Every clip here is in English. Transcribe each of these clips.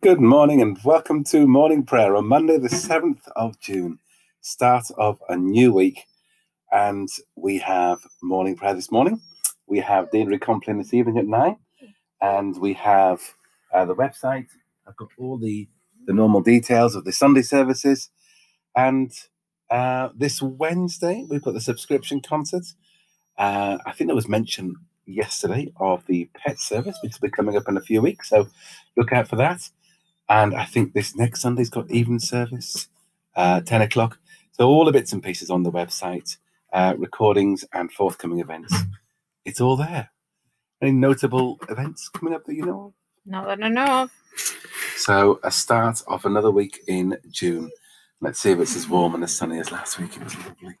Good morning and welcome to morning prayer on Monday, the 7th of June, start of a new week. And we have morning prayer this morning. We have Deanery Compline this evening at 9. And we have uh, the website. I've got all the, the normal details of the Sunday services. And uh, this Wednesday, we've got the subscription concert. Uh, I think there was mention yesterday of the pet service, which will be coming up in a few weeks. So look out for that. And I think this next Sunday's got even service, uh, 10 o'clock. So all the bits and pieces on the website, uh, recordings and forthcoming events. It's all there. Any notable events coming up that you know of? Not that I know of. So a start of another week in June. Let's see if it's as warm and as sunny as last week. It was lovely.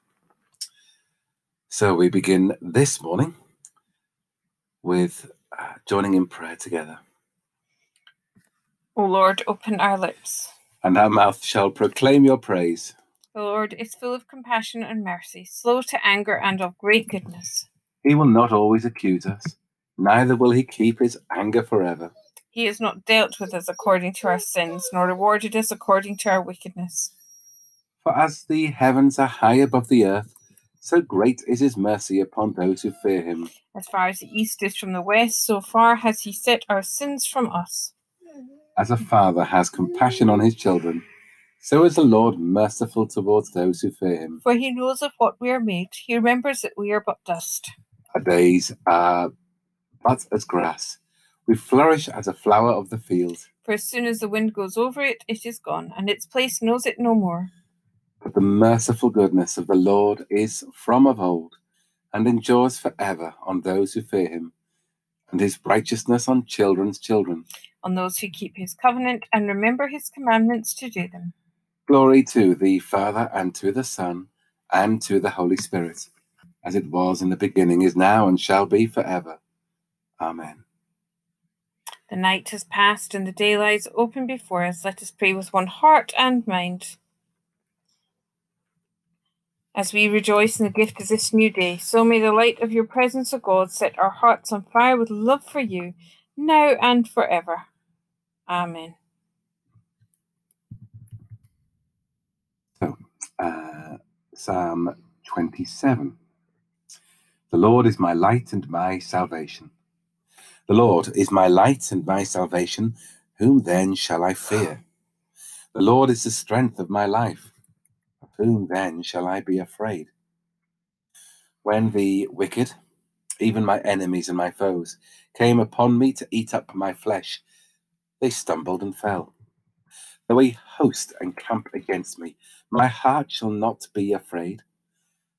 So we begin this morning with uh, joining in prayer together. O Lord, open our lips. And our mouth shall proclaim your praise. The Lord is full of compassion and mercy, slow to anger and of great goodness. He will not always accuse us, neither will he keep his anger forever. He has not dealt with us according to our sins, nor rewarded us according to our wickedness. For as the heavens are high above the earth, so great is his mercy upon those who fear him. As far as the east is from the west, so far has he set our sins from us. As a father has compassion on his children, so is the Lord merciful towards those who fear him. For he knows of what we are made, he remembers that we are but dust. Our days are but as grass. We flourish as a flower of the field. For as soon as the wind goes over it, it is gone, and its place knows it no more. But the merciful goodness of the Lord is from of old, and endures forever on those who fear him, and his righteousness on children's children, On those who keep his covenant and remember his commandments to do them. Glory to the Father, and to the Son, and to the Holy Spirit, as it was in the beginning, is now, and shall be forever. Amen. The night has passed and the day lies open before us. Let us pray with one heart and mind. As we rejoice in the gift of this new day, so may the light of your presence, O God, set our hearts on fire with love for you, now and forever. Amen. So, uh, Psalm 27. The Lord is my light and my salvation. The Lord is my light and my salvation. Whom then shall I fear? The Lord is the strength of my life. Whom then shall I be afraid? When the wicked, even my enemies and my foes, came upon me to eat up my flesh, they stumbled and fell. Though a host encamp against me, my heart shall not be afraid.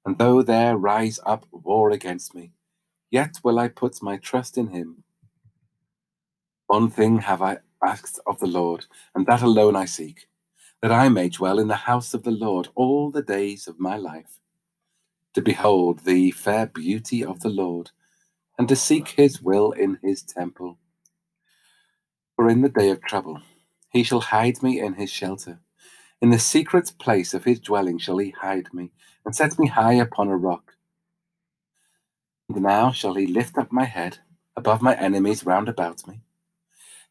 And though there rise up war against me, yet will I put my trust in him. One thing have I asked of the Lord, and that alone I seek, that I may dwell in the house of the Lord all the days of my life, to behold the fair beauty of the Lord, and to seek his will in his temple. For in the day of trouble he shall hide me in his shelter. In the secret place of his dwelling shall he hide me, and set me high upon a rock. And now shall he lift up my head above my enemies round about me.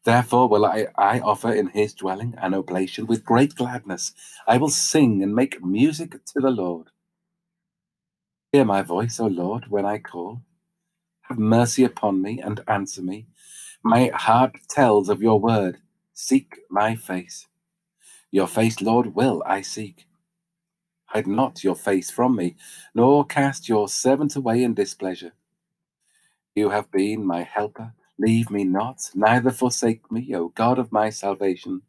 Therefore will I, I offer in his dwelling an oblation with great gladness. I will sing and make music to the Lord. Hear my voice, O Lord, when I call. Have mercy upon me and answer me. My heart tells of your word. Seek my face. Your face, Lord, will I seek. Hide not your face from me, nor cast your servant away in displeasure. You have been my helper. Leave me not, neither forsake me, O God of my salvation.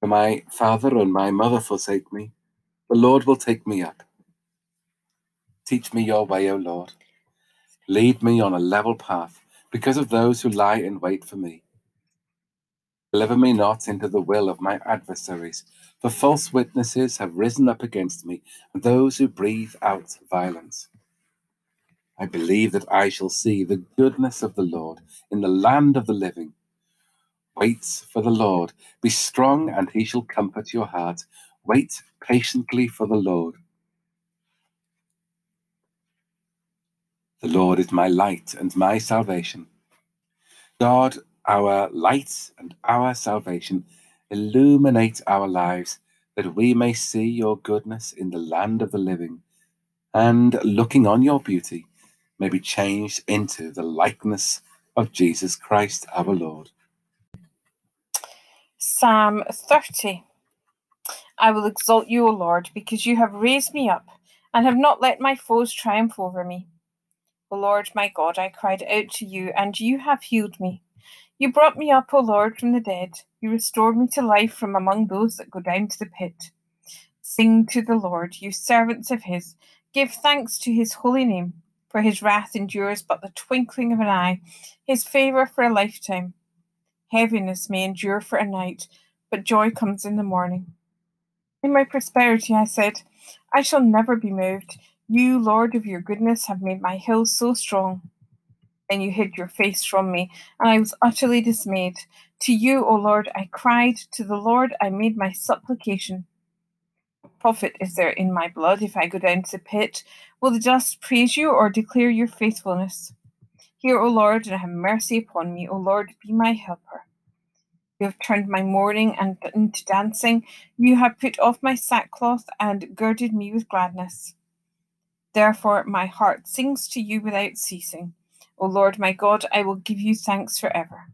For my father and my mother forsake me, the Lord will take me up. Teach me your way, O Lord. Lead me on a level path because of those who lie in wait for me. Deliver me not into the will of my adversaries, for false witnesses have risen up against me, and those who breathe out violence. I believe that I shall see the goodness of the Lord in the land of the living. Wait for the Lord. Be strong, and he shall comfort your heart. Wait patiently for the Lord. The Lord is my light and my salvation. God our light and our salvation, illuminate our lives that we may see your goodness in the land of the living, and looking on your beauty, may be changed into the likeness of Jesus Christ our Lord. Psalm 30 I will exalt you, O Lord, because you have raised me up and have not let my foes triumph over me. O Lord my God, I cried out to you, and you have healed me. You brought me up, O Lord, from the dead. You restored me to life from among those that go down to the pit. Sing to the Lord, you servants of his. Give thanks to his holy name, for his wrath endures but the twinkling of an eye, his favour for a lifetime. Heaviness may endure for a night, but joy comes in the morning. In my prosperity, I said, I shall never be moved. You, Lord of your goodness, have made my hills so strong. Then you hid your face from me, and I was utterly dismayed. To you, O Lord, I cried. To the Lord I made my supplication. Profit is there in my blood if I go down to the pit? Will the dust praise you or declare your faithfulness? Hear, O Lord, and have mercy upon me. O Lord, be my helper. You have turned my mourning and into dancing. You have put off my sackcloth and girded me with gladness. Therefore, my heart sings to you without ceasing. O Lord my God, I will give you thanks forever.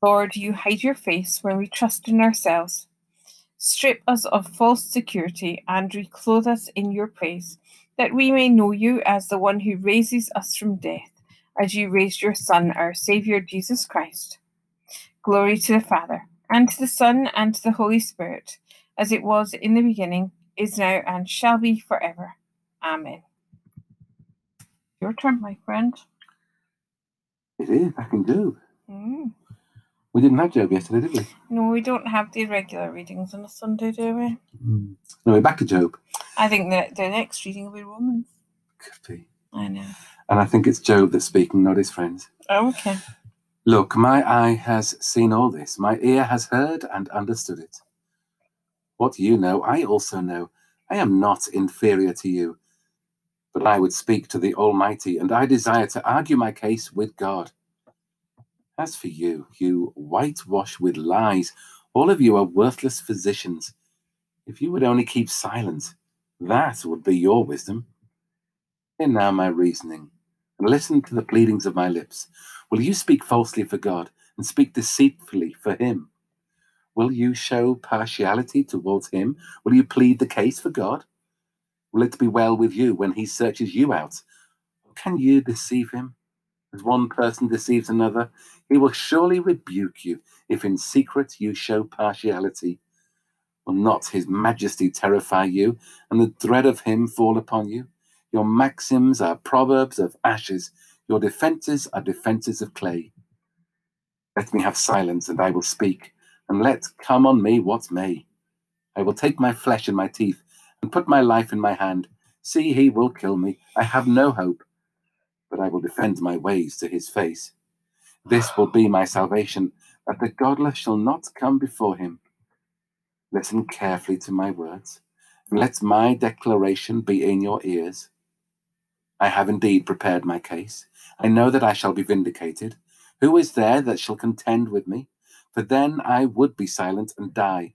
Lord, you hide your face when we trust in ourselves. Strip us of false security and reclothe us in your praise, that we may know you as the one who raises us from death, as you raised your Son, our Saviour Jesus Christ. Glory to the Father, and to the Son, and to the Holy Spirit, as it was in the beginning, is now, and shall be forever. Amen. Your turn, my friend. It is, I can do. Mm. We didn't have Job yesterday, did we? No, we don't have the regular readings on a Sunday, do we? Mm. No, we're back to Job. I think the, the next reading will be Romans. Could be. I know. And I think it's Job that's speaking, not his friends. Oh, okay. Look, my eye has seen all this, my ear has heard and understood it. What you know, I also know. I am not inferior to you, but I would speak to the Almighty, and I desire to argue my case with God. As for you, you whitewash with lies, all of you are worthless physicians. If you would only keep silent, that would be your wisdom. Hear now my reasoning, and listen to the pleadings of my lips. Will you speak falsely for God and speak deceitfully for him? Will you show partiality towards him? Will you plead the case for God? Will it be well with you when he searches you out? Can you deceive him? As one person deceives another, he will surely rebuke you if in secret you show partiality. Will not his majesty terrify you, and the dread of him fall upon you? Your maxims are proverbs of ashes, your defences are defences of clay. Let me have silence, and I will speak, and let come on me what may. I will take my flesh in my teeth, and put my life in my hand. See, he will kill me. I have no hope, but I will defend my ways to his face. This will be my salvation, that the godless shall not come before him. Listen carefully to my words, and let my declaration be in your ears. I have indeed prepared my case. I know that I shall be vindicated. Who is there that shall contend with me? For then I would be silent and die.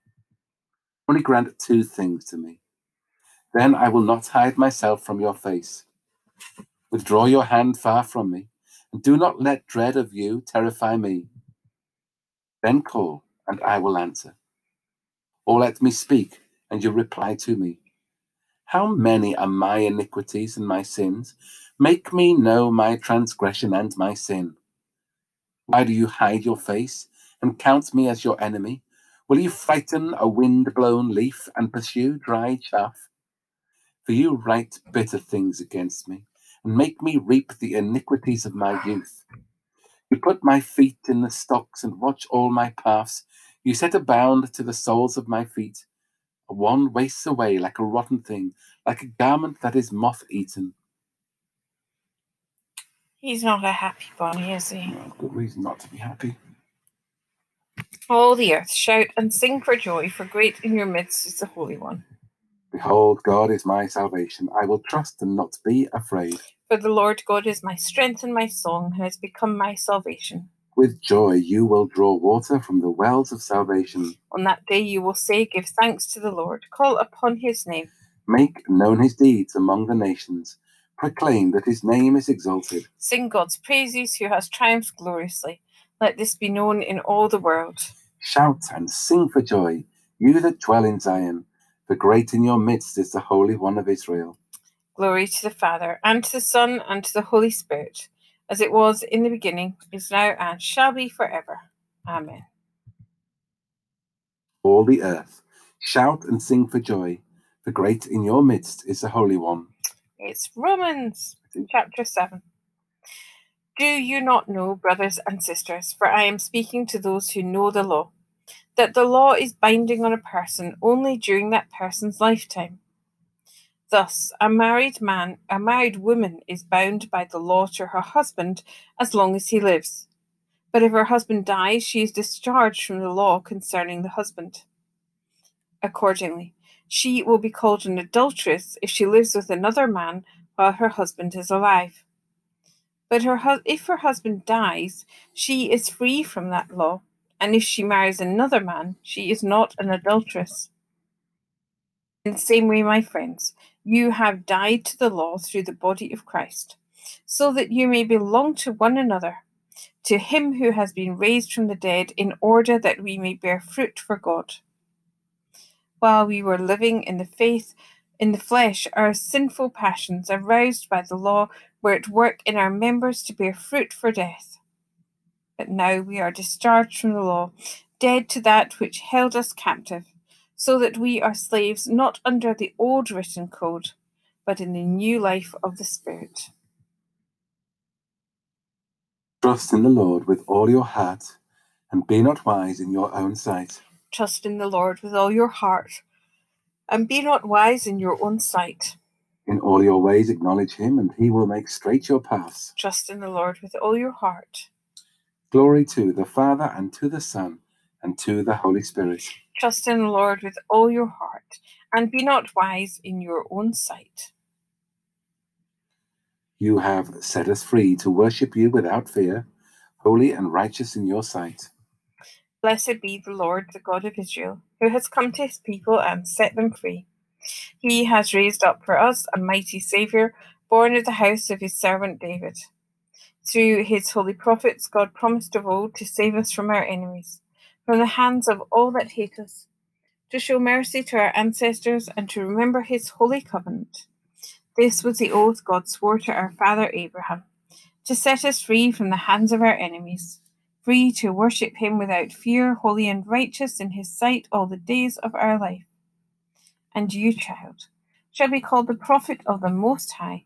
Only grant two things to me. Then I will not hide myself from your face. Withdraw your hand far from me, and do not let dread of you terrify me. Then call, and I will answer. Or let me speak, and you reply to me. How many are my iniquities and my sins? Make me know my transgression and my sin. Why do you hide your face and count me as your enemy? Will you frighten a wind blown leaf and pursue dry chaff? For you write bitter things against me and make me reap the iniquities of my youth. You put my feet in the stocks and watch all my paths. You set a bound to the soles of my feet. One wastes away like a rotten thing, like a garment that is moth eaten. He's not a happy bunny, is he? Well, good reason not to be happy. All the earth shout and sing for joy, for great in your midst is the Holy One. Behold, God is my salvation. I will trust and not be afraid. For the Lord God is my strength and my song, and has become my salvation. With joy you will draw water from the wells of salvation. On that day you will say, Give thanks to the Lord, call upon his name. Make known his deeds among the nations. Proclaim that his name is exalted. Sing God's praises who has triumphed gloriously. Let this be known in all the world. Shout and sing for joy, you that dwell in Zion. For great in your midst is the Holy One of Israel. Glory to the Father, and to the Son, and to the Holy Spirit, as it was in the beginning, is now, and shall be forever. Amen. All the earth, shout and sing for joy. For great in your midst is the Holy One. It's Romans chapter 7. Do you not know, brothers and sisters, for I am speaking to those who know the law, that the law is binding on a person only during that person's lifetime? Thus, a married man, a married woman is bound by the law to her husband as long as he lives. But if her husband dies, she is discharged from the law concerning the husband. Accordingly, she will be called an adulteress if she lives with another man while her husband is alive. But her hu- if her husband dies, she is free from that law, and if she marries another man, she is not an adulteress. In the same way, my friends, you have died to the law through the body of Christ, so that you may belong to one another, to him who has been raised from the dead, in order that we may bear fruit for God. While we were living in the faith, in the flesh, our sinful passions, aroused by the law, were at work in our members to bear fruit for death. But now we are discharged from the law, dead to that which held us captive, so that we are slaves not under the old written code, but in the new life of the Spirit. Trust in the Lord with all your heart, and be not wise in your own sight. Trust in the Lord with all your heart, and be not wise in your own sight. In all your ways acknowledge him, and he will make straight your paths. Trust in the Lord with all your heart. Glory to the Father, and to the Son, and to the Holy Spirit. Trust in the Lord with all your heart, and be not wise in your own sight. You have set us free to worship you without fear, holy and righteous in your sight. Blessed be the Lord, the God of Israel, who has come to his people and set them free. He has raised up for us a mighty Saviour, born of the house of his servant David. Through his holy prophets, God promised of old to save us from our enemies, from the hands of all that hate us, to show mercy to our ancestors, and to remember his holy covenant. This was the oath God swore to our father Abraham, to set us free from the hands of our enemies, free to worship him without fear, holy and righteous in his sight all the days of our life. And you, child, shall be called the prophet of the Most High,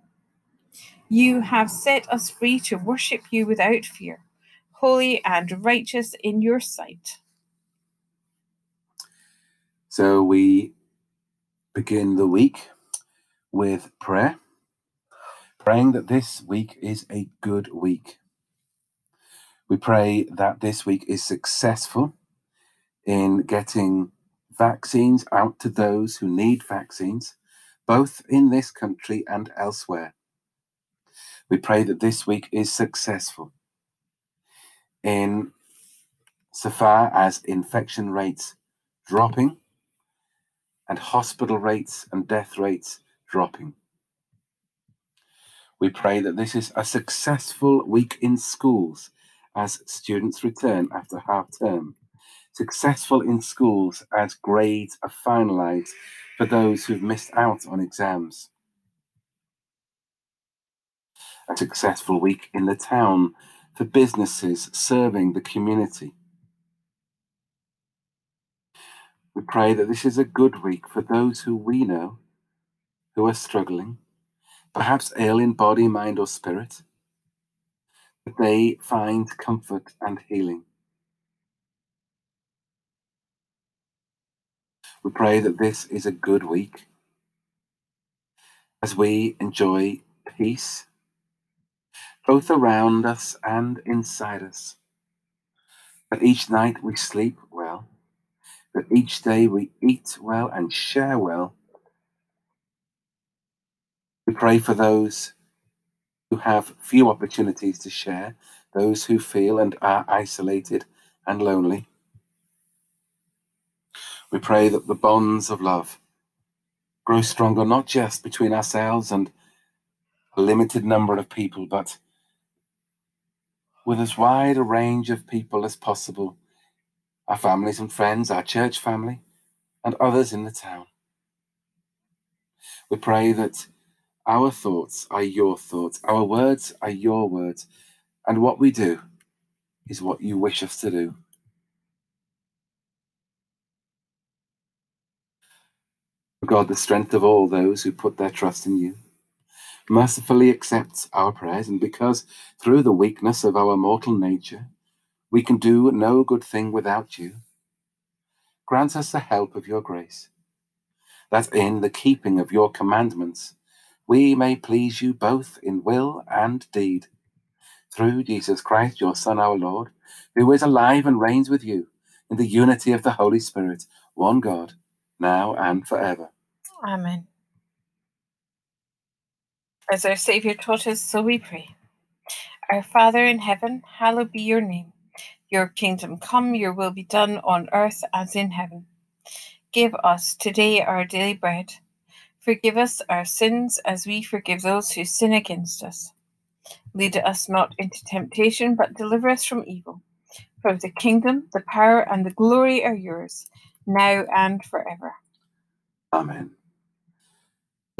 You have set us free to worship you without fear, holy and righteous in your sight. So we begin the week with prayer, praying that this week is a good week. We pray that this week is successful in getting vaccines out to those who need vaccines, both in this country and elsewhere. We pray that this week is successful in so far as infection rates dropping and hospital rates and death rates dropping. We pray that this is a successful week in schools as students return after half term. Successful in schools as grades are finalised for those who've missed out on exams a successful week in the town for businesses serving the community. We pray that this is a good week for those who we know who are struggling, perhaps ill in body, mind, or spirit, that they find comfort and healing. We pray that this is a good week as we enjoy peace both around us and inside us. That each night we sleep well, that each day we eat well and share well. We pray for those who have few opportunities to share, those who feel and are isolated and lonely. We pray that the bonds of love grow stronger, not just between ourselves and a limited number of people, but with as wide a range of people as possible our families and friends, our church family, and others in the town. We pray that our thoughts are your thoughts, our words are your words, and what we do is what you wish us to do. God, the strength of all those who put their trust in you mercifully accepts our prayers, and because through the weakness of our mortal nature we can do no good thing without you, grant us the help of your grace, that in the keeping of your commandments we may please you both in will and deed. Through Jesus Christ, your Son, our Lord, who is alive and reigns with you in the unity of the Holy Spirit, one God, now and forever. Amen. As our Saviour taught us, so we pray. Our Father in heaven, hallowed be your name. Your kingdom come, your will be done on earth as in heaven. Give us today our daily bread. Forgive us our sins as we forgive those who sin against us. Lead us not into temptation, but deliver us from evil. For the kingdom, the power, and the glory are yours, now and forever. Amen.